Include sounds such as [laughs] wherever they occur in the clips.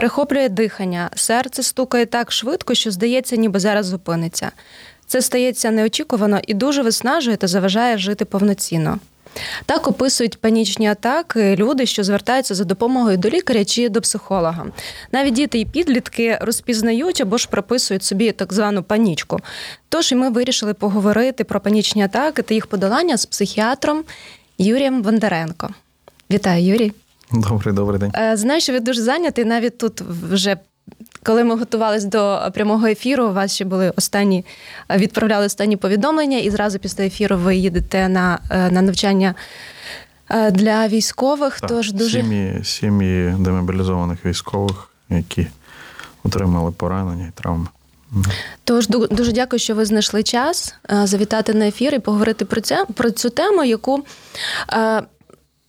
Перехоплює дихання, серце стукає так швидко, що здається, ніби зараз зупиниться. Це стається неочікувано і дуже виснажує та заважає жити повноцінно. Так описують панічні атаки люди, що звертаються за допомогою до лікаря чи до психолога. Навіть діти і підлітки розпізнають або ж прописують собі так звану панічку. Тож і ми вирішили поговорити про панічні атаки та їх подолання з психіатром Юрієм Бондаренко. Вітаю, Юрій. Добрий, добрий день. Е, Знаю, що ви дуже зайнятий. Навіть тут вже коли ми готувалися до прямого ефіру, у вас ще були останні відправляли останні повідомлення, і зразу після ефіру ви їдете на, е, на навчання е, для військових. Так, Тож дуже сім'ї, сім'ї демобілізованих військових, які отримали поранення і травми. Тож дуже дякую, що ви знайшли час е, завітати на ефір і поговорити про це про цю тему, яку.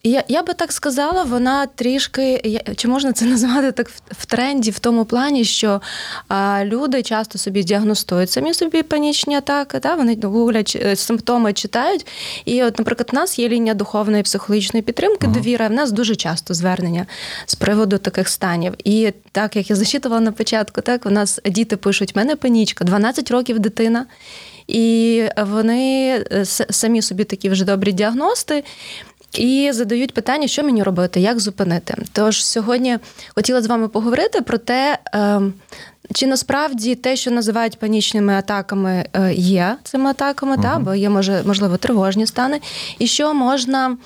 Я, я би так сказала, вона трішки чи можна це [laughs] назвати так в, в тренді, в тому плані, що а, люди часто собі діагностують самі собі панічні атаки, та вони гуглять е, симптоми, читають. І, от, наприклад, у нас є лінія духовної психологічної підтримки, довіра. В нас дуже часто звернення з приводу таких станів. І так як я зачитувала на початку, так у нас діти пишуть: в мене панічка, 12 років дитина. І вони е, самі собі такі вже добрі діагности. І задають питання, що мені робити, як зупинити. Тож сьогодні хотіла з вами поговорити про те, ем, чи насправді те, що називають панічними атаками, е, є цими атаками, та, бо є може, можливо тривожні стани, і що можна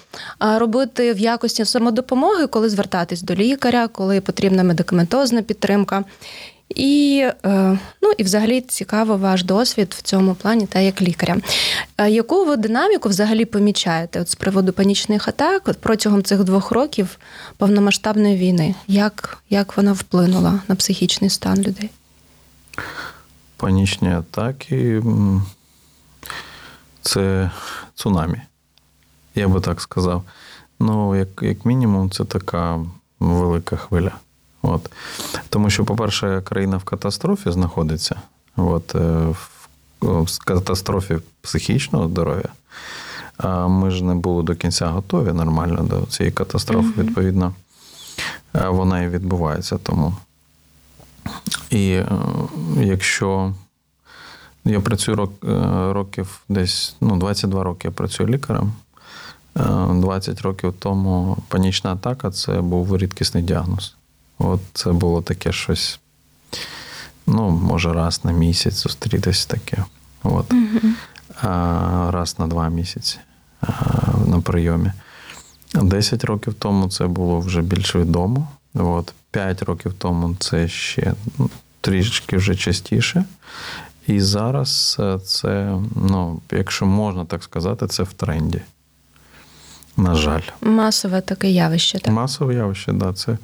е, робити в якості самодопомоги, коли звертатись до лікаря, коли потрібна медикаментозна підтримка. І, е, ну, і взагалі цікаво ваш досвід в цьому плані та як лікаря. Е, Яку ви динаміку взагалі помічаєте от з приводу панічних атак от протягом цих двох років повномасштабної війни? Як, як вона вплинула на психічний стан людей? Панічні атаки це цунамі. Я би так сказав. Ну, як, як мінімум, це така велика хвиля. От. Тому що, по-перше, країна в катастрофі знаходиться. От, е, в, катастрофі психічного здоров'я. А ми ж не були до кінця готові нормально до цієї катастрофи. Відповідно, е, вона і відбувається тому. І е, якщо я працюю рок, е, років десь, ну, 22 роки я працюю лікарем. Е, 20 років тому панічна атака це був рідкісний діагноз. От це було таке щось, ну, може, раз на місяць зустрітись таке. От. А, раз на два місяці а, на прийомі. 10 років тому це було вже більш відомо. От. 5 років тому це ще ну, трішечки вже частіше. І зараз це, ну, якщо можна так сказати, це в тренді. На жаль. Масове таке явище. Так? Масове явище, да, це.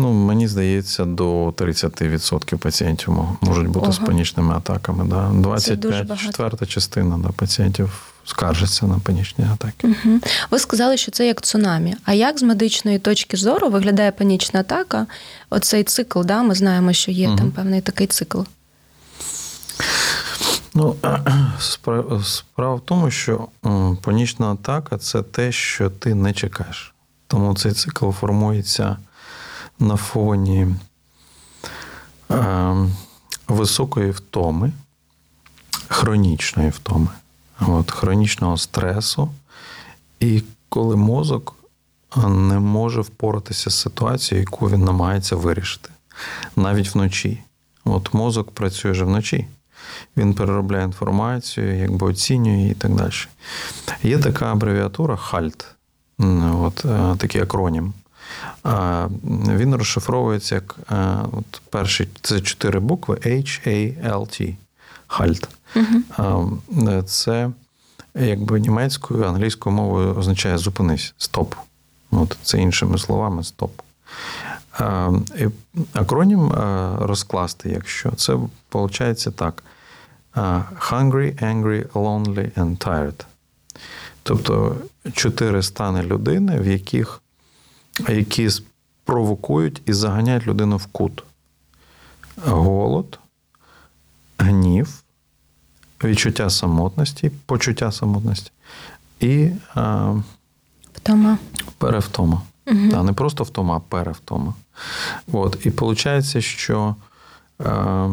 Ну, мені здається, до 30% пацієнтів можуть бути з панічними атаками. Да. 25, багато. четверта частина да, пацієнтів скаржаться на панічні атаки. Мгм. Ви сказали, що це як цунамі. А як з медичної точки зору виглядає панічна атака? Оцей цикл, да? ми знаємо, що є там певний такий цикл. Ну, [clears throat] спра- справа в тому, що панічна атака це те, що ти не чекаєш. Тому цей цикл формується на фоні е, високої втоми, хронічної втоми, от, хронічного стресу. І коли мозок е, не може впоратися з ситуацією, яку він намагається вирішити, навіть вночі. От мозок працює вже вночі. Він переробляє інформацію, якби оцінює і так далі. Є така абревіатура HALT, от, е, такий акронім. Він розшифровується як е, от перші це чотири букви H-A-L-T. HALT. А, е, Це якби німецькою, англійською мовою означає зупинись, стоп. От, це іншими словами стоп. Акронім розкласти, якщо це виходить так: hungry, angry, lonely and tired. Тобто чотири стани людини, в яких які провокують і заганяють людину в кут: голод, гнів, відчуття самотності, почуття самотності і а, втома. перевтома. Угу. Та, не просто втома, а перевтома. От. І виходить, що е,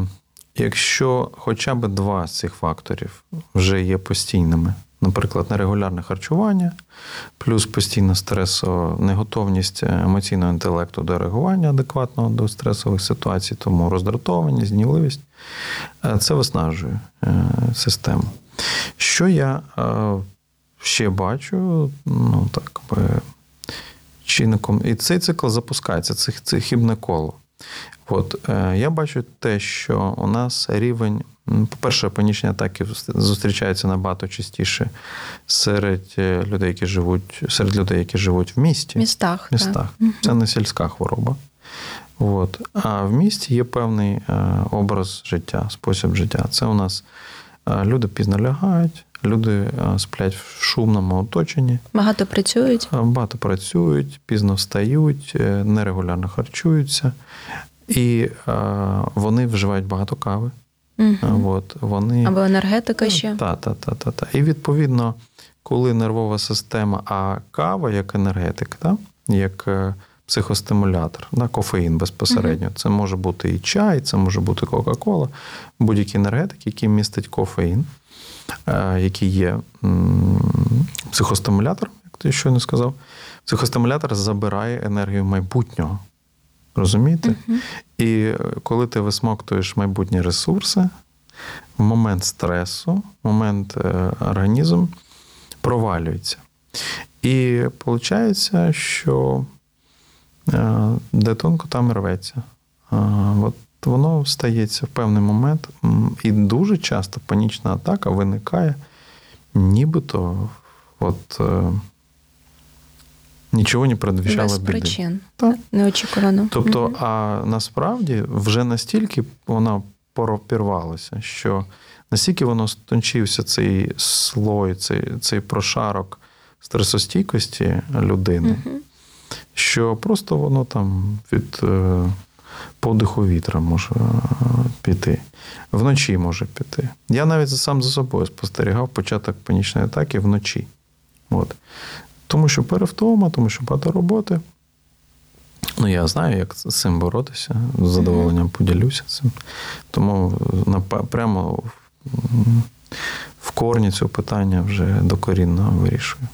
якщо хоча б два з цих факторів вже є постійними, наприклад, нерегулярне харчування, плюс постійна стресова неготовність емоційного інтелекту до реагування адекватного до стресових ситуацій, тому роздратованість, гнівливість, е, це виснажує е, систему. Що я ще бачу, ну так би чинником, і цей цикл запускається, це, це хібне коло. От е, я бачу те, що у нас рівень, по-перше, панічні атаки зустрічаються набагато частіше серед е, людей, які живуть, серед людей, які живуть в місті. Містах. Містах. Так. Це не сільська хвороба. От. А в місті є певний е, образ життя, спосіб життя. Це у нас люди пізно лягають, Люди е, сплять в шумному оточенні. Багато працюють. Е, багато працюють, пізно встають, е, нерегулярно харчуються, і вони вживають багато кави. Угу. От, вони... Або енергетика ще. Так, так, так, так. Та. І відповідно, коли нервова система, а кава як енергетик, та? як психостимулятор, да, кофеїн безпосередньо. Угу. Це може бути і чай, це може бути Кока-Кола, будь-який енергетик, який містить кофеїн. Е, який є психостимулятором, як ти щойно сказав. Психостимулятор забирає енергію майбутнього. Розумієте? uh І коли ти висмоктуєш майбутні ресурси, в момент стресу, в момент е, організм провалюється. І виходить, що е, де тонко там рветься. От воно стається в певний момент, і дуже часто панічна атака виникає, нібито от е, нічого не предвіщало Без біди. причин. Так. Неочікувано. Тобто, угу. а насправді вже настільки вона пропірвалася, що настільки воно стончився цей слой, цей цей прошарок стресостійкості людини, угу. що просто воно там від. Е, подиху вітра може е, піти, вночі може піти. Я навіть сам за собою спостерігав початок панічної атаки вночі. От. Тому що перевтома, тому що багато роботи. Ну, я знаю, як з цим боротися, з задоволенням поділюся цим. Тому прямо в корні цього питання вже докорінно вирішую.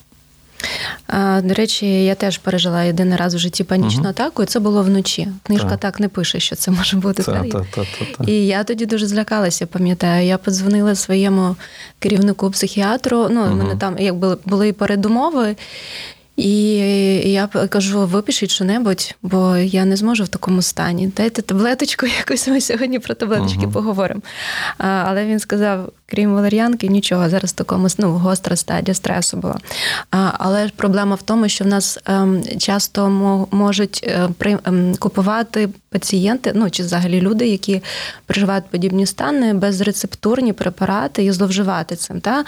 До речі, я теж пережила єдиний раз в житті панічну угу. атаку, і це було вночі. Книжка так, так не пише, що це може бути. Та, та, та, та, І я тоді дуже злякалася, пам'ятаю. Я подзвонила своєму керівнику психіатру. Ну, угу. мене там як були, були передумови. І я кажу: випишіть що-небудь, бо я не зможу в такому стані. Дайте таблеточку, [laughs] якось ми сьогодні про таблеточки uh-huh. поговоримо. Але він сказав: крім валер'янки, нічого, зараз в такому ну, гостра стадія стресу була. Але проблема в тому, що в нас ем, часто можуть е, ем, купувати пацієнти, ну чи взагалі люди, які переживають подібні стани, безрецептурні препарати і зловживати цим. Та?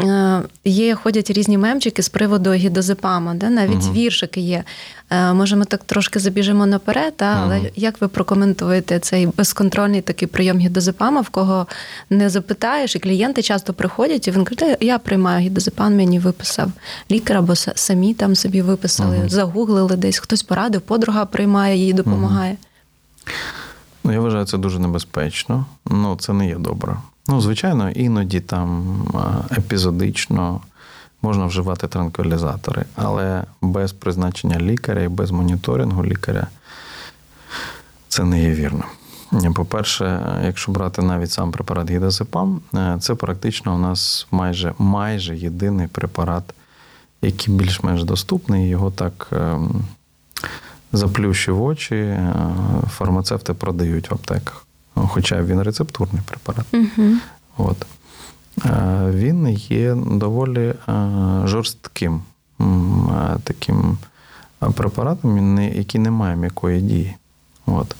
Е, є, ходять різні мемчики з приводу гідозепама, де навіть угу. віршики є. Е, може, ми так трошки забіжимо наперед, але угу. як ви прокоментуєте цей безконтрольний такий прийом гідозепама, в кого не запитаєш, і клієнти часто приходять, і він каже, я приймаю гідозепам, мені виписав лікар, або самі там собі виписали, угу. загуглили десь, хтось порадив, подруга приймає, їй допомагає. Ну, я вважаю, це дуже небезпечно. Ну, це не є добре. Ну, звичайно, іноді там епізодично можна вживати транквілізатори, але без призначення лікаря і без моніторингу лікаря це не є вірно. По-перше, якщо брати навіть сам препарат гідазепам, е, це практично у нас майже майже єдиний препарат, який більш-менш доступний. Його так ем, заплющив очі, е, фармацевти продають в аптеках хоча він рецептурний препарат. Угу. От. Він є доволі жорстким таким препаратом, який не має м'якої дії. От.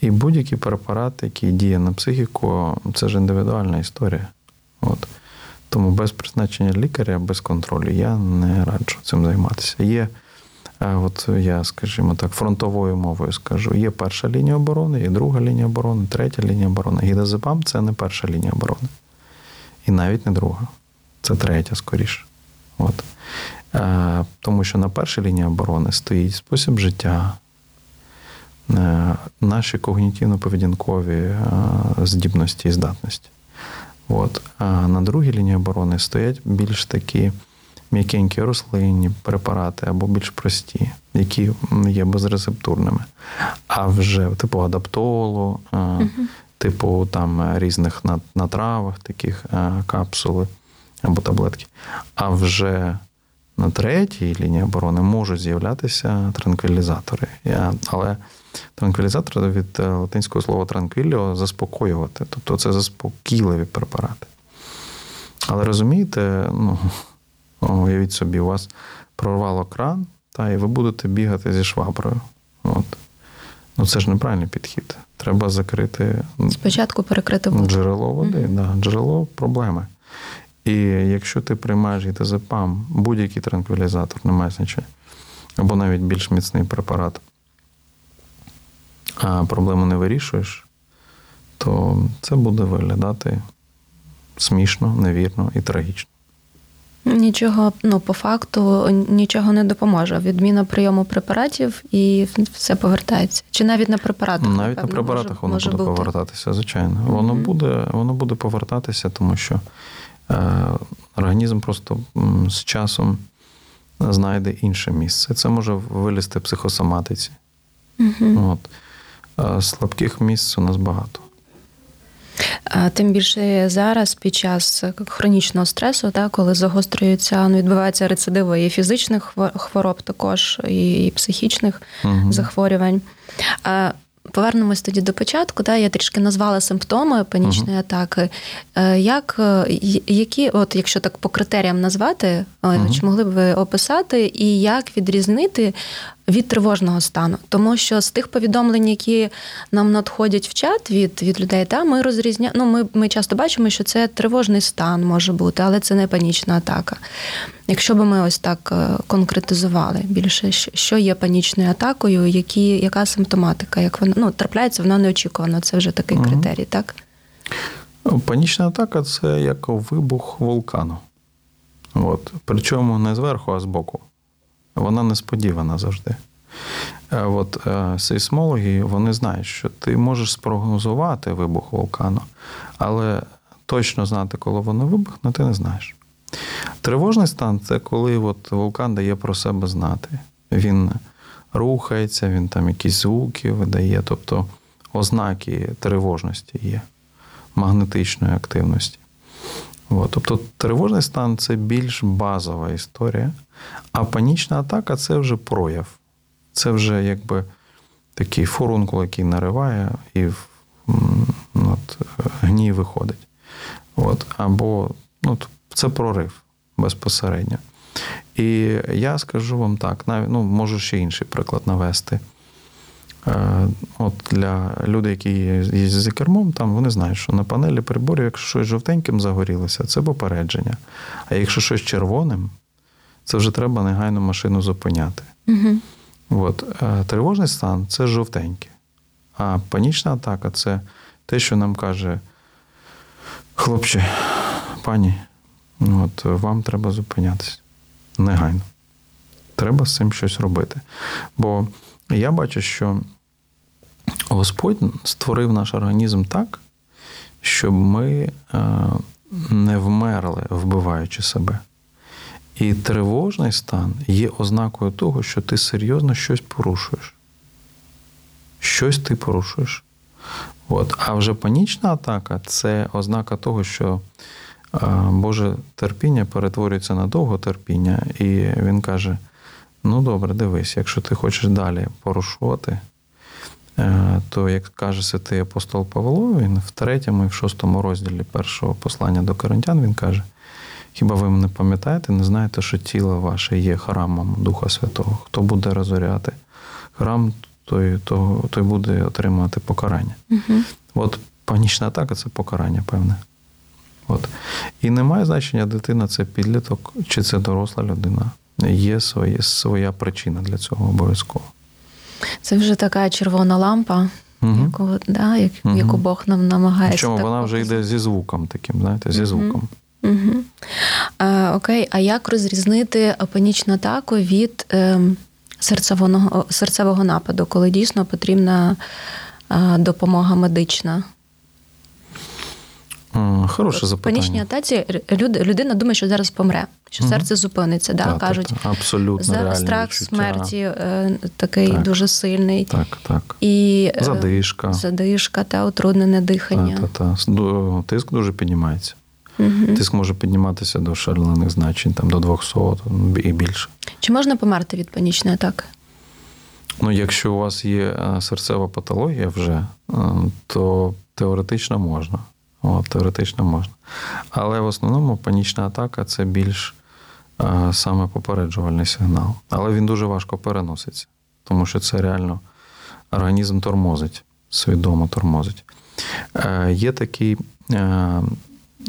І будь-який препарат, який діє на психіку, це ж індивідуальна історія. От. Тому без призначення лікаря, без контролю я не раджу цим займатися. Є, от я, скажімо так, фронтовою мовою скажу, є перша лінія оборони, є друга лінія оборони, третя лінія оборони. Гідазепам це не перша лінія оборони. І навіть не друга. Це третя, скоріше. От. Тому що на першій лінії оборони стоїть спосіб життя, е, наші когнітивно-поведінкові е, здібності і здатності. От. А на другій лінії оборони стоять більш такі м'якенькі рослинні препарати або більш прості, які є безрецептурними. А вже типу адаптолу, угу. типу там різних на, на травах, таких капсули або таблетки. А вже на третій лінії оборони можуть з'являтися транквілізатори. Але транквілізатор від е, латинського слова транквіліо заспокоювати. Тобто це заспокійливі препарати. Але розумієте, ну, уявіть собі, у вас прорвало кран, та, і ви будете бігати зі шваброю. От. Ну, Це ж неправильний підхід. Треба закрити спочатку перекрити воду. джерело води, mm-hmm. да, джерело проблеми. І якщо ти приймаєш гітазепам, будь-який транквілізатор, немає значення, або навіть більш міцний препарат, а проблему не вирішуєш, то це буде виглядати смішно, невірно і трагічно. Нічого, ну, по факту, нічого не допоможе. Відміна прийому препаратів і все повертається. Чи навіть на препаратах? Навіть напевно, на препаратах може, воно може буде бути. повертатися, звичайно. Mm-hmm. Воно буде, воно буде повертатися, тому що Е, організм просто з часом знайде інше місце. Це може вилізти в психосоматиці. Угу. От. Слабких місць у нас багато. Тим більше зараз, під час хронічного стресу, так, коли загострюється, ну, відбувається рецидиви і фізичних хвороб, також, і психічних угу. захворювань. Повернемось тоді до початку. Да, Я трішки назвала симптоми панічної uh-huh. атаки. Е, як, е, які, от Якщо так по критеріям назвати, uh-huh. чи могли б ви описати, і як відрізнити від тривожного стану, тому що з тих повідомлень, які нам надходять в чат від від людей, та ми розрізняємо. Ну, ми, ми часто бачимо, що це тривожний стан може бути, але це не панічна атака. Якщо б ми ось так е, конкретизували більше, що є панічною атакою, які, яка симптоматика, як вона ну, трапляється, вона неочікувано, це вже такий угу. критерій, так? Панічна атака це як вибух вулкану. От. Причому не зверху, а збоку вона несподівана завжди. Е, от е, сейсмологи вони знають, що ти можеш спрогнозувати вибух вулкану, але точно знати, коли воно вибухне, ти не знаєш. Тривожний стан це коли от вулкан дає про себе знати. Він рухається, він там якісь звуки видає, тобто ознаки тривожності є, магнетичної активності. От. Тобто тривожний стан це більш базова історія, а панічна атака це вже прояв. Це вже якби такий фурункул, який нариває, і от, гній виходить. От. Або ну, це прорив безпосередньо. І я скажу вам так, навіть ну, можу ще інший приклад навести. Е, от Для людей, які їздять за кермом, там вони знають, що на панелі приборів, якщо щось жовтеньким загорілося, це попередження. А якщо щось червоним, це вже треба негайно машину зупиняти. Угу. От. Е, тривожний стан це жовтеньке. А панічна атака це те, що нам каже, хлопче, пані, от вам треба зупинятися. Негайно. Треба з цим щось робити. Бо я бачу, що Господь створив наш організм так, щоб ми е, не вмерли, вбиваючи себе. І тривожний стан є ознакою того, що ти серйозно щось порушуєш. Щось ти порушуєш. От. А вже панічна атака це ознака того, що е, Боже терпіння перетворюється на довготерпіння, і він каже: Ну добре, дивись, якщо ти хочеш далі порушувати, е, то, як каже святий апостол Павло, він в третьому і в шостому розділі першого послання до коринтян, він каже, Хіба ви не пам'ятаєте, не знаєте, що тіло ваше є храмом Духа Святого? Хто буде розоряти храм, той, той, той буде отримувати покарання. Угу. От панічна атака це покарання певне. От. І немає значення, дитина це підліток чи це доросла людина. Є своє, своя причина для цього обов'язково. Це вже така червона лампа, Угу. яку, да, як, Мгм. яку Бог нам намагається. Причому так вона вже йде зі звуком таким, знаєте, зі звуком. Угу. А, окей, а як розрізнити панічну атаку від е, серцевого, серцевого нападу, коли дійсно потрібна е, допомога медична? Хороше запитання. панічній атаці людина думає, що зараз помре, що Мгм. серце зупиниться. Да? Та, та, Кажуть, та. абсолютно за, страх відчуття. смерті е, такий Так. дуже сильний. Так, так. І е, Задишка. задишка та утруднене дихання. Та, та, та. Тиск дуже піднімається. Мгм. Тиск може підніматися до шалених значень, там, до 200 і більше. Чи можна померти від панічної атаки? Ну, якщо у вас є е, серцева патологія вже, то теоретично можна. О, теоретично можна. Але в основному панічна атака це більш е, саме попереджувальний сигнал. Але він дуже важко переноситься, тому що це реально організм тормозить, свідомо тормозить. Е, Є такий е,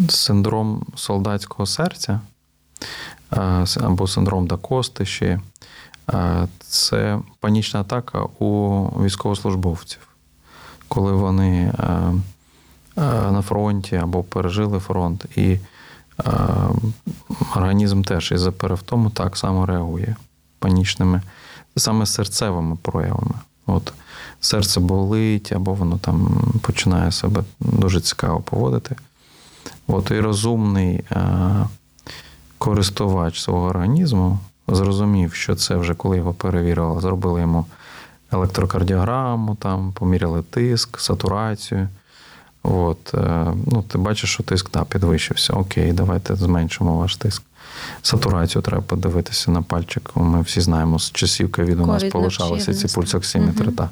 синдром солдатського серця е, або синдром Дакости ще. Е, Це панічна атака у військовослужбовців, коли вони е, на фронті або пережили фронт, і е, організм теж із-за перевтому так само реагує панічними, саме серцевими проявами. От серце болить, або воно там починає себе дуже цікаво поводити. От і розумний е, користувач свого організму зрозумів, що це вже коли його перевірили, зробили йому електрокардіограму, там, поміряли тиск, сатурацію. От, е, ну, ти бачиш, що тиск да, підвищився. Окей, давайте зменшимо ваш тиск. Сатурацію треба подивитися на пальчик. Ми всі знаємо, з часів ковіду у нас полишалися ці пульсоксиметри. Мгм. Та.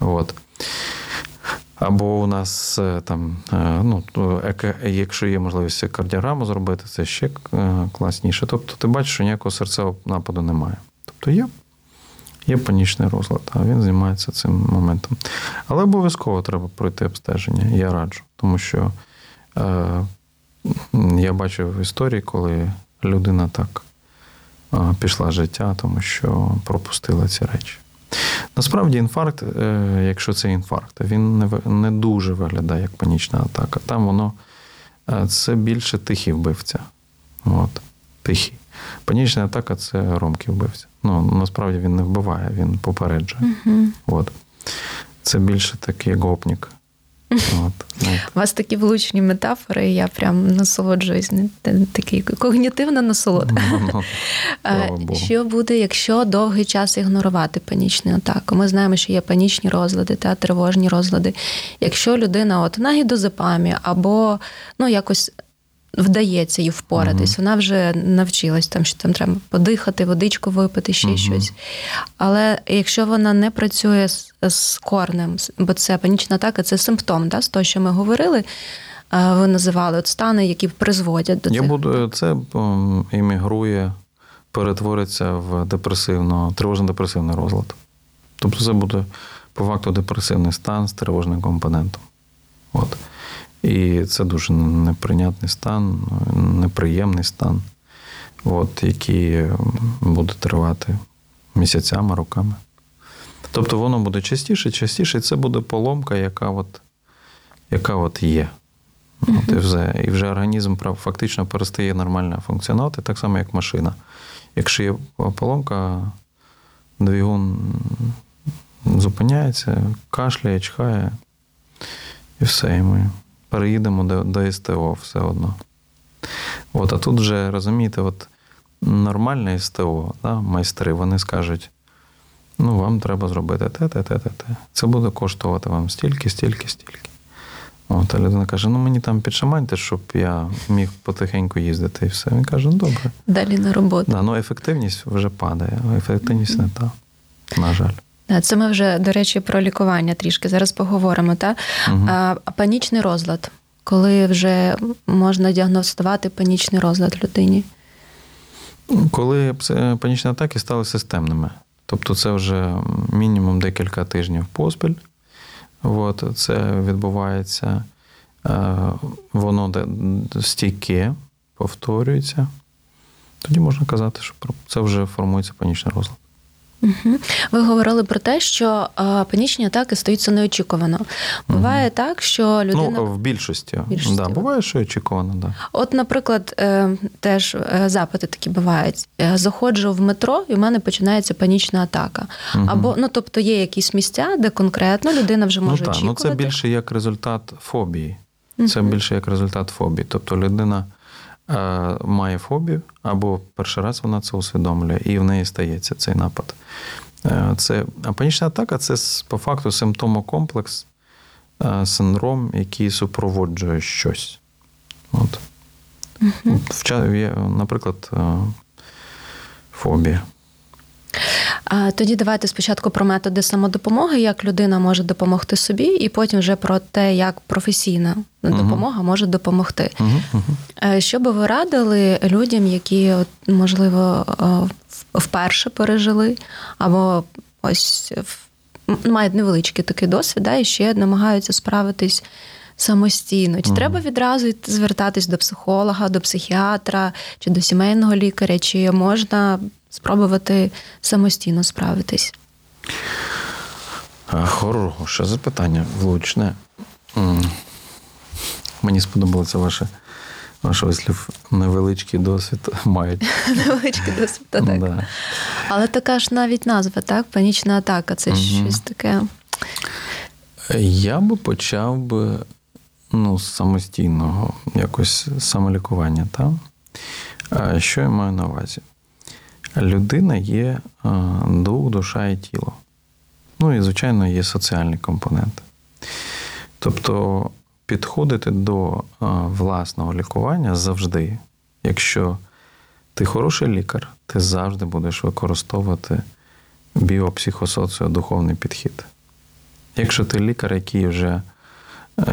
От. Або у нас е, там, е, ну, якщо є можливість кардіограму зробити, це ще класніше. Тобто ти бачиш, що ніякого серцевого нападу немає. Тобто є, є панічний розлад, а він займається цим моментом. Але обов'язково треба пройти обстеження, я раджу, тому що е, я бачив історії, коли людина так е, пішла з життя, тому що пропустила ці речі. Насправді, інфаркт, е, якщо це інфаркт, він не, не дуже виглядає як панічна атака. Там воно е, це більше тихий вбивця. От, тихий. Панічна атака це громкий вбивця. Ну, насправді він не вбиває, він попереджує. Угу. От. Це більше такий гопнік. [laughs] От, ну, У вас такі влучні метафори, я прям насолоджуюсь. Такий когнітивна насолода. ну, ну, [laughs] Е. Що буде, якщо довгий час ігнорувати панічну атаку? Ми знаємо, що є панічні розлади та тривожні розлади. Якщо людина от на гідозепамі або ну якось вдається їй впоратись, вона вже навчилась там, що там треба подихати, водичку випити, ще щось. Але якщо вона не працює з, з корнем, бо це панічна атака, це симптом, да, з того, що ми говорили. е, Ви називали от стани, які призводять до Я цих. буду, це іммігрує, перетвориться в депресивно, тривожно-депресивний розлад. Тобто це буде по факту депресивний стан з тривожним компонентом. От. І це дуже неприйнятний стан, неприємний стан, от, який буде тривати місяцями, роками. Тобто воно буде частіше, частіше, і це буде поломка, яка от, яка от є. От, і, вже, і вже організм фактично перестає нормально функціонувати, так само, як машина. Якщо є поломка, двигун зупиняється, кашляє, чхає, і все, і ми переїдемо до, до СТО все одно. От, а тут вже, розумієте, от нормальне СТО, да, майстри, вони скажуть: ну, вам треба зробити те, те, те, те, те. Це буде коштувати вам стільки, стільки, стільки. От, а людина каже: ну мені там підшаманьте, щоб я міг потихеньку їздити і все. Він каже: ну добре. Далі на роботу. Да, ну ефективність вже падає, а ефективність не та. На жаль. Це ми вже, до речі, про лікування трішки зараз поговоримо. Та? А, панічний розлад. коли вже можна діагностувати панічний розлад людині? Коли панічні атаки стали системними, тобто це вже мінімум декілька тижнів поспіль. От, це відбувається, е, воно стійке, повторюється. Тоді можна казати, що це вже формується панічний розлад. Угу. Ви говорили про те, що е, панічні атаки стаються неочікувано. Буває так, що людина. Ну, в більшості. Більшості, да, буває, що очікувано, да. От, наприклад, е, теж е, запити такі бувають. Заходжу в метро, і в мене починається панічна атака. Мгм. Або ну, тобто є якісь місця, де конкретно людина вже може ну, так, ну, це більше як результат фобії. Це більше як результат фобії. Тобто людина має фобію, або перший раз вона це усвідомлює, і в неї стається цей напад. Е, це, а панічна атака це по факту симптомокомплекс, е, синдром, який супроводжує щось. От. Угу. наприклад, е, фобія. Тоді давайте спочатку про методи самодопомоги, як людина може допомогти собі, і потім вже про те, як професійна допомога може допомогти. Угу, угу. Що би ви радили людям, які, можливо, е, вперше пережили, або ось мають невеличкий такий досвід, да, і ще намагаються справитись самостійно? Чи Мгм. треба відразу звертатись до психолога, до психіатра чи до сімейного лікаря, чи можна спробувати самостійно справитись? Хороше запитання, влучне. Мені сподобалося ваше, ваш вислів. Невеличкий досвід [laughs] мають. [laughs] Невеличкий досвід, та так. Да. Але така ж навіть назва, так? Панічна атака це щось таке. Я би почав би ну, самостійного якось самолікування. Та? Що я маю на увазі? Людина є дух, душа і тіло. Ну і, звичайно, є соціальний компонент. Тобто підходити до власного лікування завжди, якщо ти хороший лікар, ти завжди будеш використовувати біопсихосоціодуховний підхід. Якщо ти лікар, який вже,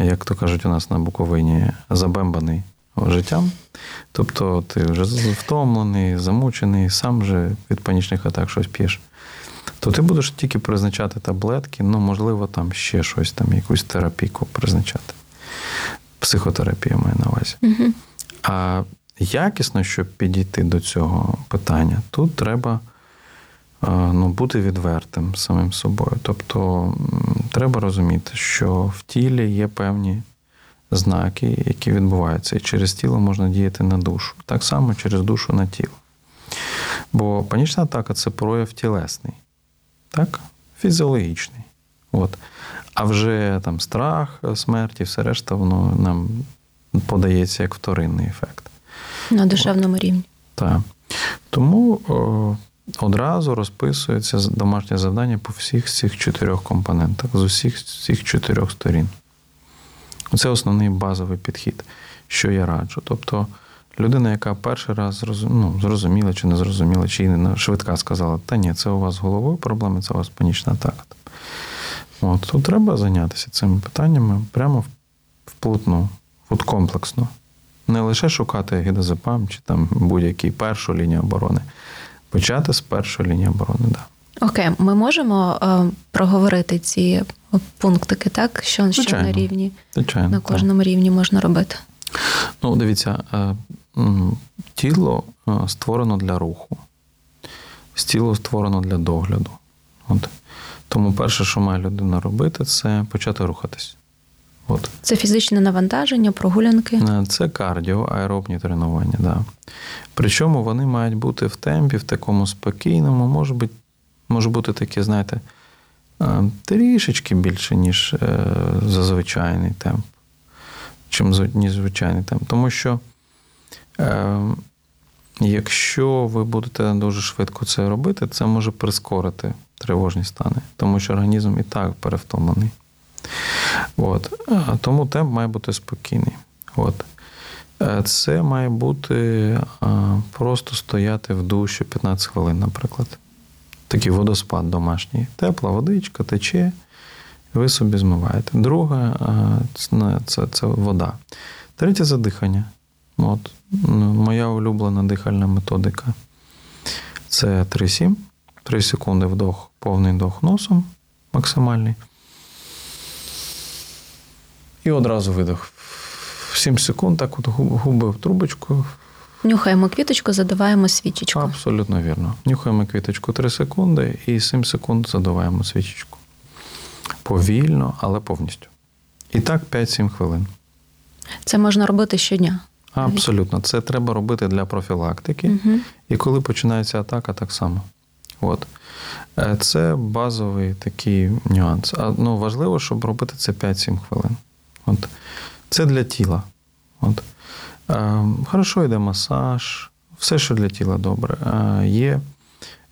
як то кажуть у нас на Буковині, забембаний життям, тобто ти вже втомлений, замучений, сам вже від панічних атак щось п'єш, то ти будеш тільки призначати таблетки, ну, можливо, там ще щось, там, якусь терапійку призначати. Психотерапія маю на увазі. Угу. А якісно, щоб підійти до цього питання, тут треба ну, бути відвертим самим собою. Тобто треба розуміти, що в тілі є певні знаки, які відбуваються, і через тіло можна діяти на душу. Так само через душу на тіло. Бо панічна атака це прояв тілесний, так? фізіологічний. От. А вже там страх, смерті, все решта, воно нам подається як вторинний ефект. На душевному рівні. Так. Тому о, одразу розписується домашнє завдання по всіх цих чотирьох компонентах, з усіх цих чотирьох сторін. Це основний базовий підхід, що я раджу. Тобто людина, яка перший раз ну, зрозуміла чи не зрозуміла, чи швидка сказала, та ні, це у вас з головою проблеми, це у вас панічна атака. От, то треба зайнятися цими питаннями прямо вплотну, от комплексно. Не лише шукати гідозепам чи там будь-який першу лінію оборони. Почати з першої лінії оборони, так. Да. Окей, ми можемо е, проговорити ці пунктики, так? Що, що на рівні, Звичайно. на так. кожному рівні можна робити? Ну, дивіться, е, тіло е, створено для руху, тіло створено для догляду. От. Тому перше, що має людина робити, це почати рухатись. От. Це фізичне навантаження, прогулянки. Е, Це кардіо, аеробні тренування. Да. Причому вони мають бути в темпі, в такому спокійному, може бути, може бути таке, знаєте, е, трішечки більше, ніж е, зазвичайний темп, чим звичайний темп. Тому що якщо ви будете дуже швидко це робити, це може прискорити тривожні стани, тому що організм і так перевтомлений. От. Тому темп має бути спокійний. От. Е, Це має бути просто стояти в душі 15 хвилин, наприклад. Такий водоспад домашній. Тепла водичка тече, Ви собі змиваєте. Друге це, це, вода. Третє задихання. От, ну, Моя улюблена дихальна методика. Це 3-7. 3 секунди вдох, повний вдох носом максимальний. І одразу видох. 7 секунд, так от губи в трубочку. Нюхаємо квіточку, задуваємо свічечку. Абсолютно вірно. Нюхаємо квіточку 3 секунди і 7 секунд задуваємо свічечку. Повільно, але повністю. І так 5-7 хвилин. Це можна робити щодня. Абсолютно. Це треба робити для профілактики. Угу. І коли починається атака, так само. От. Е, це базовий такий нюанс. А ну, важливо, щоб робити це 5-7 хвилин. От. Це для тіла. От. Е, хорошо йде масаж, все, що для тіла добре. Е, є.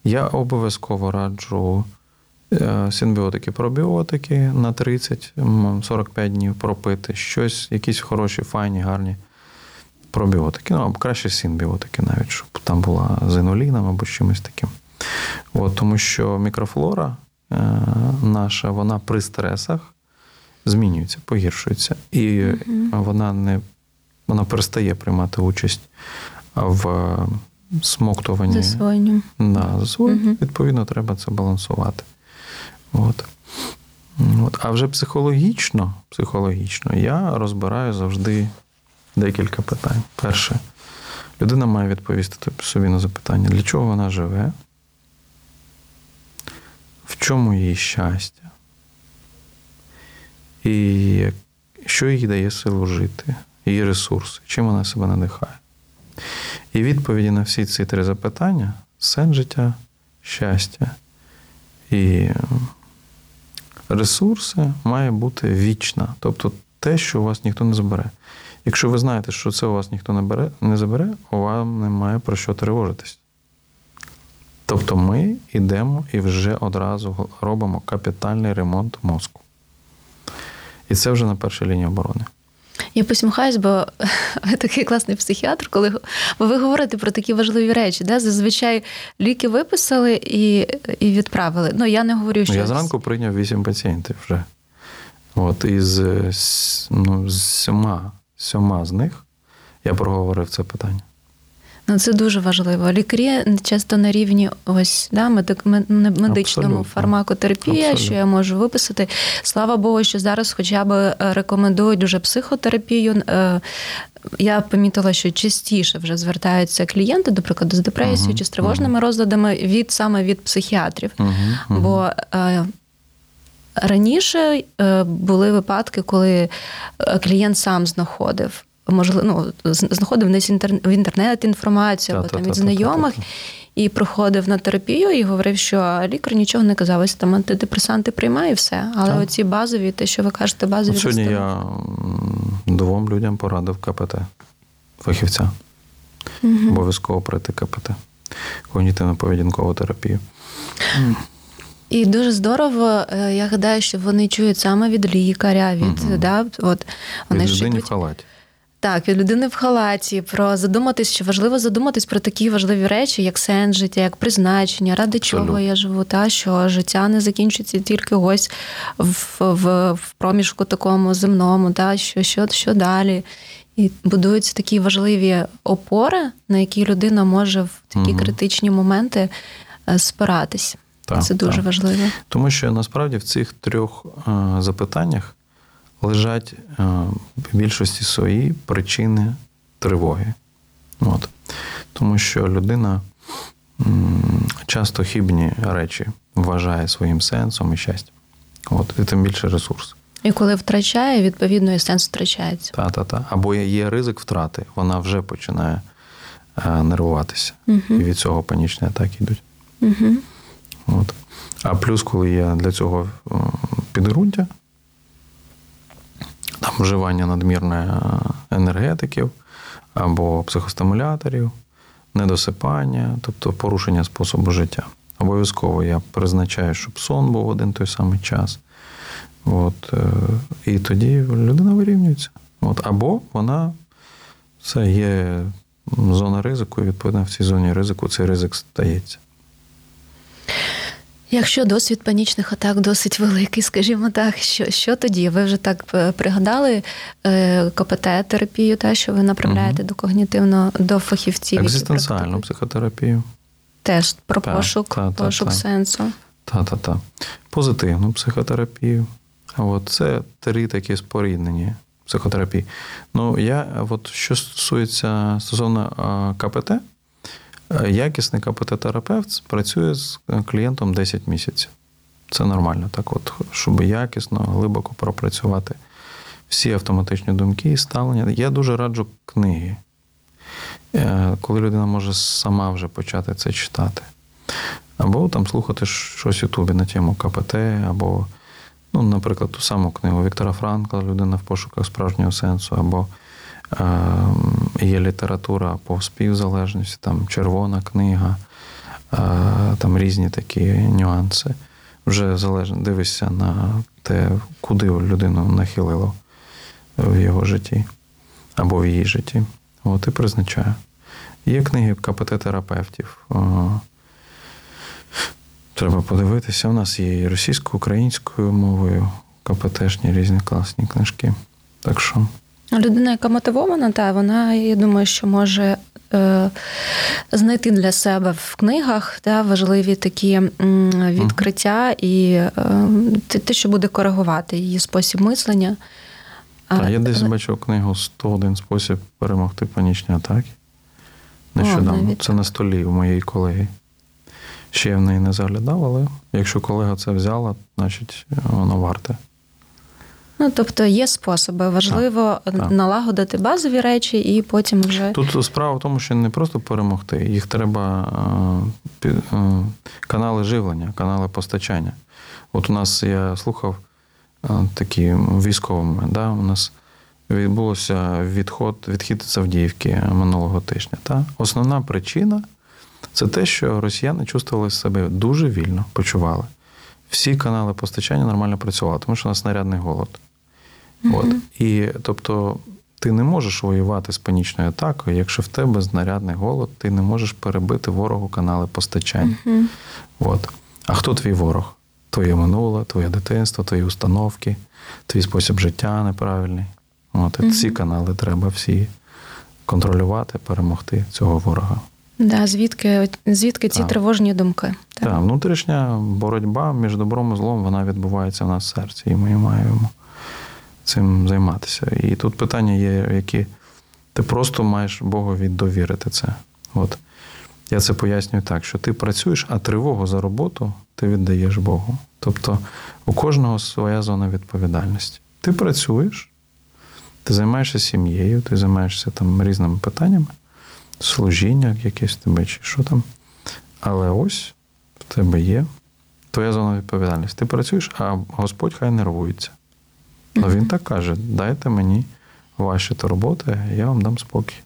Я обов'язково раджу синбіотики, пробіотики на 30-45 днів пропити, щось, якісь хороші, файні, гарні пробіотики. Ну, або краще синбіотики, навіть, щоб там була з інуліном або чимось таким. От, Тому що мікрофлора е, наша, вона при стресах змінюється, погіршується. І mm-hmm. вона не вона перестає приймати участь в смоктуванні. Засвоєнням. Да, засвоєння. Mm-hmm. Відповідно, треба це балансувати. От. От. А вже психологічно, психологічно я розбираю завжди декілька питань. Перше, людина має відповісти собі на запитання, для чого вона живе, в чому її щастя, і що їй дає силу жити, її ресурси, чим вона себе надихає. І відповіді на всі ці три запитання сенс життя, щастя і ресурси має бути вічна. Тобто те, що у вас ніхто не забере. Якщо ви знаєте, що це у вас ніхто не бере, не забере, вам немає про що тривожитись. Тобто ми йдемо і вже одразу робимо капітальний ремонт мозку. І це вже на першій лінії оборони. Я посміхаюсь, бо [laughs] ви такий класний психіатр, коли бо ви говорите про такі важливі речі. Да? Зазвичай ліки виписали і і відправили. Ну, я не говорю, що. Я зранку прийняв вісім пацієнтів вже. От із ну, сьома, сьома з них я проговорив це питання. Ну, це дуже важливо. Лікарі часто на рівні ось да, медичному фармакотерапія, Абсолютно. що я можу виписати. Слава Богу, що зараз хоча б е, рекомендують уже психотерапію. Е, я помітила, що частіше вже звертаються клієнти, до прикладу, з депресією uh-huh, чи з тривожними uh-huh. розладами від саме від психіатрів. Uh-huh, Бо е, раніше е, були випадки, коли клієнт сам знаходив можливо, ну, знаходив десь в інтернет інформацію або там від знайомих. І проходив на терапію і говорив, що лікар нічого не казав, ось там антидепресанти приймає і все. Але так. оці базові, те, що ви кажете, базові. От сьогодні я двом людям порадив КПТ фахівця. Угу. Обов'язково пройти КПТ, когнітивно-поведінкову терапію. І дуже здорово, е, я гадаю, що вони чують саме від лікаря, від угу. да, от вони від людини в халаті. Так, від людини в халаті, про задуматись, що важливо задуматись про такі важливі речі, як сенс життя, як призначення, ради Абсолютно. чого я живу, та що життя не закінчиться тільки ось в в, в проміжку такому земному, та що, що, що далі. І будуються такі важливі опори, на які людина може в такі угу. критичні моменти е, спиратись. Так, Це дуже так. важливо. Тому що насправді в цих трьох е, запитаннях лежать е, в більшості свої причини тривоги. От. Тому що людина часто хібні речі вважає своїм сенсом і щастям. От, І тим більше ресурс. І коли втрачає, відповідно, і сенс втрачається. Та-та-та. Або є ризик втрати, вона вже починає е, нервуватися. Угу. І від цього панічні атаки йдуть. Угу. От. А плюс, коли є для цього е, підґрунтя, там вживання надмірне енергетиків або психостимуляторів, недосипання, тобто порушення способу життя. Обов'язково я призначаю, щоб сон був один той самий час. От, е, І тоді людина вирівнюється. От, Або вона це є зона ризику, і відповідно в цій зоні ризику цей ризик стається. Якщо досвід панічних атак досить великий, скажімо так, що що тоді? Ви вже так е, пригадали е, КПТ-терапію, та що ви направляєте Мгм. до когнітивно до фахівців? Екзистенціальну психотерапію. Теж про Так, пошук, та, та, пошук та. сенсу. Та-та-та. Позитивну психотерапію. От це три такі споріднені психотерапії. Ну, я, от що стосується стосовно а, КПТ, е, якісний КПТ-терапевт працює з клієнтом 10 місяців. Це нормально, так от, щоб якісно, глибоко пропрацювати всі автоматичні думки і ставлення. Я дуже раджу книги, е, коли людина може сама вже почати це читати. Або там слухати щось в Ютубі на тему КПТ, або, ну, наприклад, ту саму книгу Віктора Франкла Людина в пошуках справжнього сенсу, або е, є література по співзалежності, там червона книга, там різні такі нюанси. Вже залежно дивишся на те, куди людину нахилило в його житті або в її житті. От і призначаю. Є книги КПТ-терапевтів. Треба подивитися. У нас є і російською, українською мовою, КПТшні різні класні книжки. Так що Людина, яка мотивована, та вона, я думаю, що може е, знайти для себе в книгах та, важливі такі відкриття і е, те, що буде коригувати її спосіб мислення. та, я десь бачив книгу «101 спосіб перемогти панічні атаки. Нещодавно. навіть Це на столі у моєї колеги. Ще я в неї не заглядав, але якщо колега це взяла, значить воно варте. Ну, тобто є способи. Важливо так. налагодити базові речі і потім вже. Тут справа в тому, що не просто перемогти, їх треба е, е, канали живлення, канали постачання. От у нас я слухав е, такі військові момент, да? у нас відбулося відход, відхід з Авдіївки минулого тижня. Та? Основна причина це те, що росіяни чувствували себе дуже вільно, почували. Всі канали постачання нормально працювали, тому що у нас снарядний голод. От. І тобто ти не можеш воювати з панічною атакою, якщо в тебе знарядний голод, ти не можеш перебити ворогу канали постачання. Мгм. От. А хто твій ворог? Твоє минуле, твоє дитинство, твої установки, твій спосіб життя неправильний. От. І ці канали треба всі контролювати, перемогти цього ворога. Да, звідки, звідки ці Так. тривожні думки? Так, внутрішня боротьба між добром і злом вона відбувається в нас в серці, і ми маємо цим займатися. І тут питання є, які ти просто маєш Богові довірити це. От. Я це пояснюю так, що ти працюєш, а тривогу за роботу ти віддаєш Богу. Тобто у кожного своя зона відповідальності. Ти працюєш, ти займаєшся сім'єю, ти займаєшся там різними питаннями, служіння якесь тебе чи що там. Але ось в тебе є твоя зона відповідальності. Ти працюєш, а Господь хай нервується. Ну він так каже: дайте мені ваші турботи, я вам дам спокій.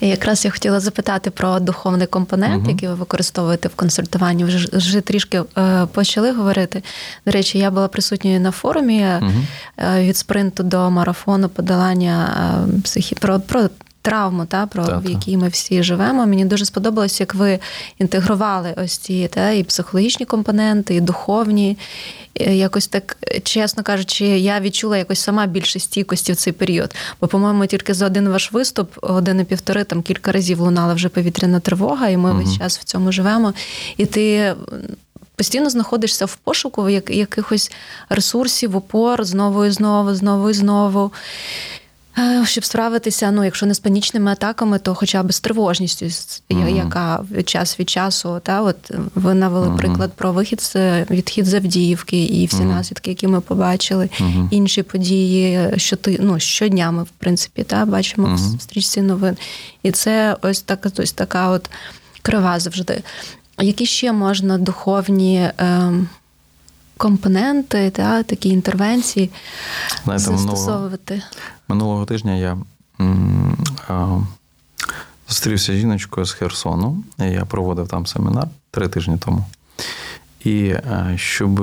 І якраз я хотіла запитати про духовний компонент, Мгм. який ви використовуєте в консультуванні. Вже вже трішки е, почали говорити. До речі, я була присутньою на форумі е, від спринту до марафону подолання е, психі... про, про травму, та, про, Та, в якій ми всі живемо. Мені дуже сподобалось, як ви інтегрували ось ці та, і психологічні компоненти, і духовні. Якось так, чесно кажучи, я відчула якось сама більше стійкості в цей період. Бо, по-моєму, тільки за один ваш виступ, один і півтори, там кілька разів лунала вже повітряна тривога, і ми Мгм. весь час в цьому живемо. І ти постійно знаходишся в пошуку якихось ресурсів, опор знову і знову, знову і знову. Е, Щоб справитися, ну, якщо не з панічними атаками, то хоча б з тривожністю, Мгм. яка від час від часу, та от ви навели Мгм. приклад про вихід з відхід з Авдіївки і всі Мгм. наслідки, які ми побачили, інші події, що ти ну щодня ми в принципі та бачимо в стрічці новин. І це ось така, ось така от крива завжди. Які ще можна духовні ем, компоненти, та, такі інтервенції Знаєте, минулого, застосовувати? Минулого тижня я зустрівся з жіночкою з Херсону. Я проводив там семінар три тижні тому. І е, щоб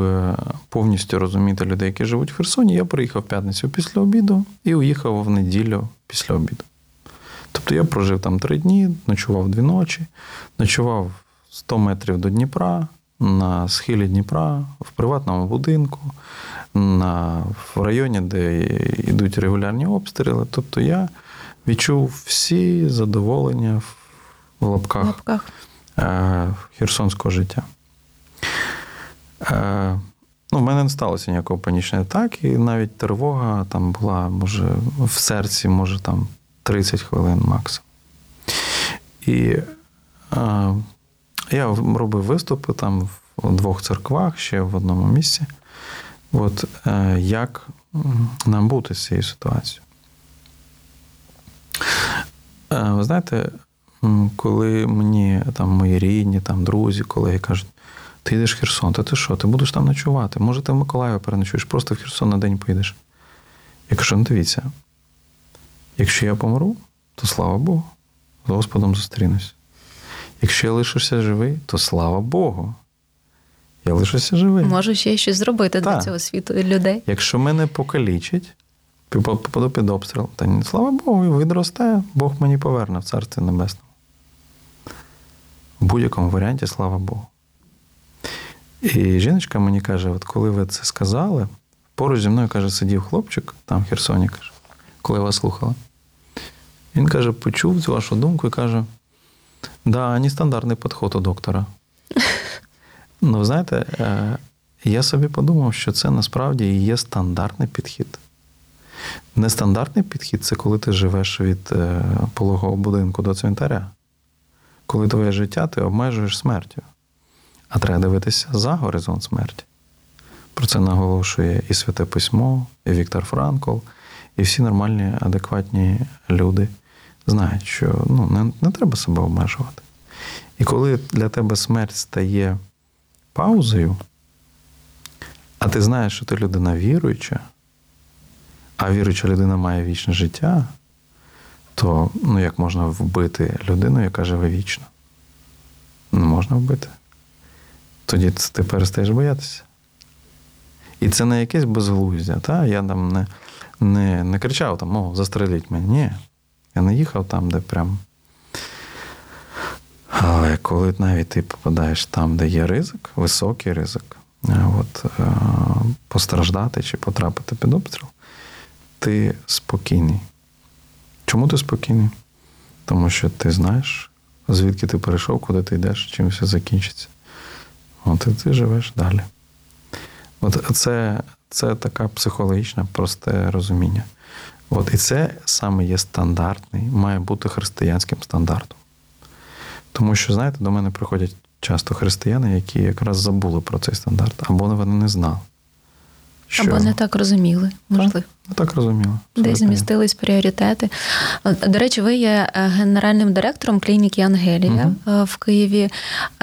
повністю розуміти людей, які живуть в Херсоні, я приїхав п'ятницю після обіду і уїхав в неділю після обіду. Тобто я прожив там три дні, ночував дві ночі, ночував 100 метрів до Дніпра, на схилі Дніпра, в приватному будинку, на, в районі, де йдуть регулярні обстріли. Тобто я відчув всі задоволення в В лапках лапках. е, херсонського життя. Е, ну, в мене не сталося ніякого панічної атаки, і навіть тривога там була, може, в серці, може, там 30 хвилин максимум. І е, я робив виступи там в двох церквах, ще в одному місці. От е, як нам бути з цією ситуацією? Е, Ви знаєте, коли мені там мої рідні, там друзі, колеги кажуть, ти йдеш в Херсон, та ти що, ти будеш там ночувати? Може, ти в Миколаєві переночуєш, просто в Херсон на день поїдеш. Я кажу, ну дивіться, якщо я помру, то слава Богу, з Господом зустрінусь. Якщо я лишуся живий, то слава Богу. Я лишуся живий. Можу ще щось зробити для цього світу і людей. Якщо мене покалічить, попаду під обстріл, та ні, слава Богу, відросте, Бог мені поверне в Царстві Небесному. В будь-якому варіанті, слава Богу. І жіночка мені каже: от коли ви це сказали, поруч зі мною каже, сидів хлопчик, там в Херсоні, каже, коли я вас слухала. Він каже, почув цю вашу думку і каже: да, нестандартний підход у доктора. Ну, знаєте, е, я собі подумав, що це насправді і є стандартний підхід. Нестандартний підхід це коли ти живеш від е, пологового будинку до цвинтаря. Коли твоє життя ти обмежуєш смертю. А треба дивитися за горизонт смерті. Про це наголошує і Святе Письмо, і Віктор Франкл, і всі нормальні, адекватні люди знають, що ну, не, не треба себе обмежувати. І коли для тебе смерть стає паузою, а ти знаєш, що ти людина віруюча, а віруюча людина має вічне життя, то ну, як можна вбити людину, яка живе вічно? Не можна вбити. Тоді ти перестаєш боятися. І це не якесь безглуздя. Та? Я там не, не, не кричав там, о, застреліть мене. Ні. Я не їхав там, де прям. Але коли навіть ти попадаєш там, де є ризик, високий ризик, от, е, постраждати чи потрапити під обстріл, ти спокійний. Чому ти спокійний? Тому що ти знаєш, звідки ти перейшов, куди ти йдеш, чим все закінчиться. От і ти живеш далі. От це, це така психологічна, просте розуміння. От, і це саме є стандартний, має бути християнським стандартом. Тому що, знаєте, до мене приходять часто християни, які якраз забули про цей стандарт, або вони не знали. Що... Або не так розуміли, можливо. Ну, так розуміло. Десь змістились пріоритети. До речі, ви є е, генеральним директором клініки Ангелія Мгм. в Києві.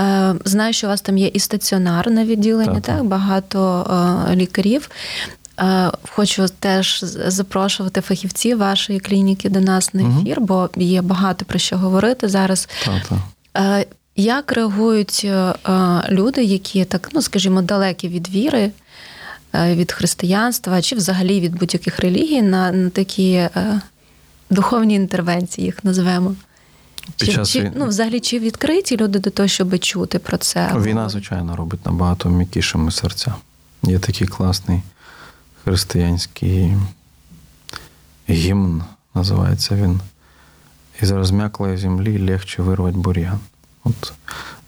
Е, Знаю, що у вас там є і стаціонарне відділення, Так, так, так. багато е, лікарів. Е, Хочу теж запрошувати фахівців вашої клініки до нас на ефір, бо є багато про що говорити зараз. Так. Е, Як реагують е, люди, які так, ну скажімо, далекі від віри, від християнства чи взагалі від будь-яких релігій на, на такі духовні інтервенції, їх назвемо? Під Чи, час чи, ну, взагалі, чи відкриті люди до того, щоб чути про це? Війна, звичайно, робить набагато м'якішими серця. Є такий класний християнський гімн, називається він. Із розм'яклої землі легче вирвати бур'ян. От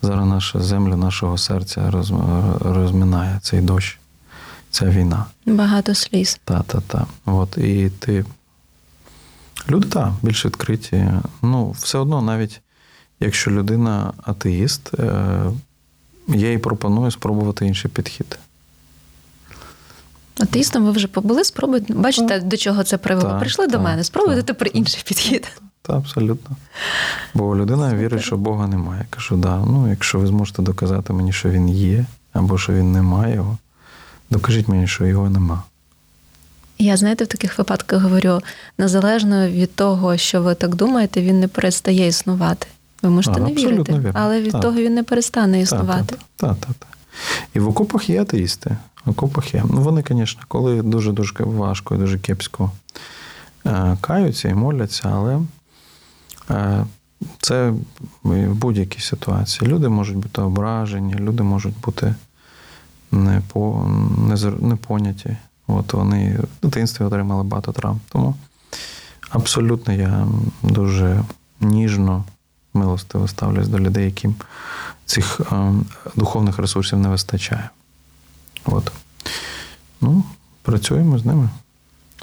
зараз наша земля, нашого серця роз- розминає цей дощ, ця війна. Багато сліз. Та-та-та. От, і ти. Люди, так, більш відкриті. Ну, все одно, навіть якщо людина атеїст, е, я їй пропоную спробувати інший підхід. Атеїстом ви вже побули, спробуйте. Бачите, до чого це привело? Так, Прийшли до мене, спробуйте тепер інший підхід. Та абсолютно. Бо людина вірить, що Бога немає. Я кажу, да, ну, якщо ви зможете доказати мені, що він є, або що він не має його, докажіть мені, що його нема. Я знаєте, в таких випадках говорю: незалежно від того, що ви так думаєте, він не перестає існувати. Ви можете А, не вірити, вірно. але від Так. того він не перестане існувати. Так, так, так. І в окопах є атеїсти. Окопах є. Ну, вони, звісно, коли дуже-дуже важко і дуже кепсько е, каються і моляться, але е, це в будь-якій ситуації. Люди можуть бути ображені, люди можуть бути не, по, не, не. От вони в дитинстві отримали багато травм. Тому абсолютно я дуже ніжно, милостиво ставлюсь до людей, яким цих е, духовних ресурсів не вистачає. От. Ну, працюємо з ними.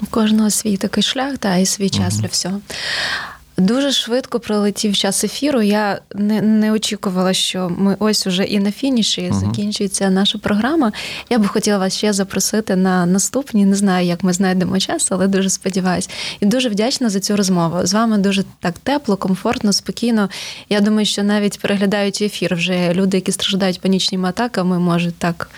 У кожного свій такий шлях, та і свій час угу. для всього. Дуже швидко пролетів час ефіру. Я не, не очікувала, що ми ось уже і на фініші Мгм. закінчується наша програма. Я би хотіла вас ще запросити на наступні. Не знаю, як ми знайдемо час, але дуже сподіваюся. І дуже вдячна за цю розмову. З вами дуже так тепло, комфортно, спокійно. Я думаю, що навіть переглядаючи ефір, вже люди, які страждають панічними атаками, можуть так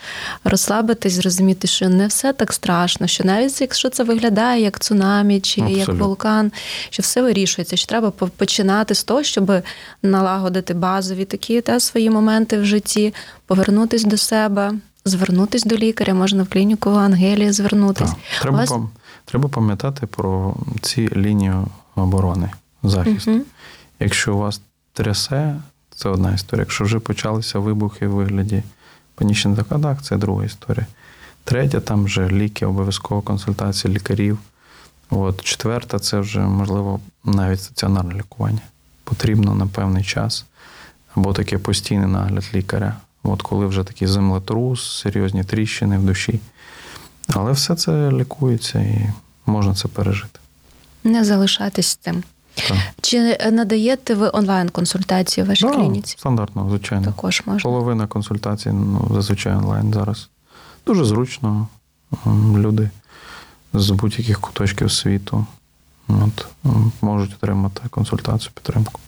розслабитись, зрозуміти, що не все так страшно, що навіть якщо це виглядає як цунамі чи як вулкан, що все вирішується, що треба починати з того, щоб налагодити базові такі та свої моменти в житті, повернутись до себе, звернутись до лікаря, можна в клініку Ангелії звернутись. Так. Треба, вас- треба пам'ятати про ці лінії оборони, захисту. Мгм. Якщо у вас трясе, це одна історія. Якщо вже почалися вибухи в вигляді панічних атак, це друга історія. Третя, там вже ліки, обов'язково консультації лікарів. От. Четверта, це вже, можливо, навіть стаціонарне лікування. Потрібно на певний час або таке постійний нагляд лікаря. От коли вже такий землетрус, серйозні тріщини в душі. Але все це лікується і можна це пережити. Не залишатись з цим. Так. Чи надаєте ви онлайн-консультації в вашій Да, клініці? Стандартно, звичайно. Також можна. Половина консультацій ну, зазвичай онлайн зараз. Дуже зручно. Люди з будь-яких куточків світу от, можуть отримати консультацію, підтримку.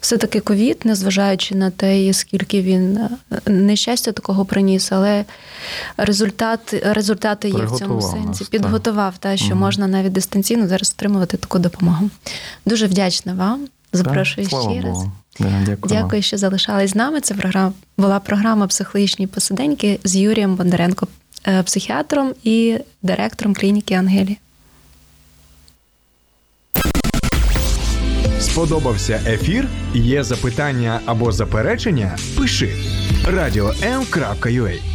Все-таки ковід, незважаючи на те, скільки він е, нещастя такого приніс, але результат, результати є в цьому сенсі. нас. Підготував, та, що Мгм. можна навіть дистанційно зараз отримувати таку допомогу. Дуже вдячна вам. Запрошую Так, ще раз. Дякую. Дякую, що залишались з нами. Це програма була програма психологічні посиденьки з Юрієм Бондаренко, психіатром і директором клініки Ангелі. Сподобався ефір? Є запитання або заперечення? Пиши радіом.ua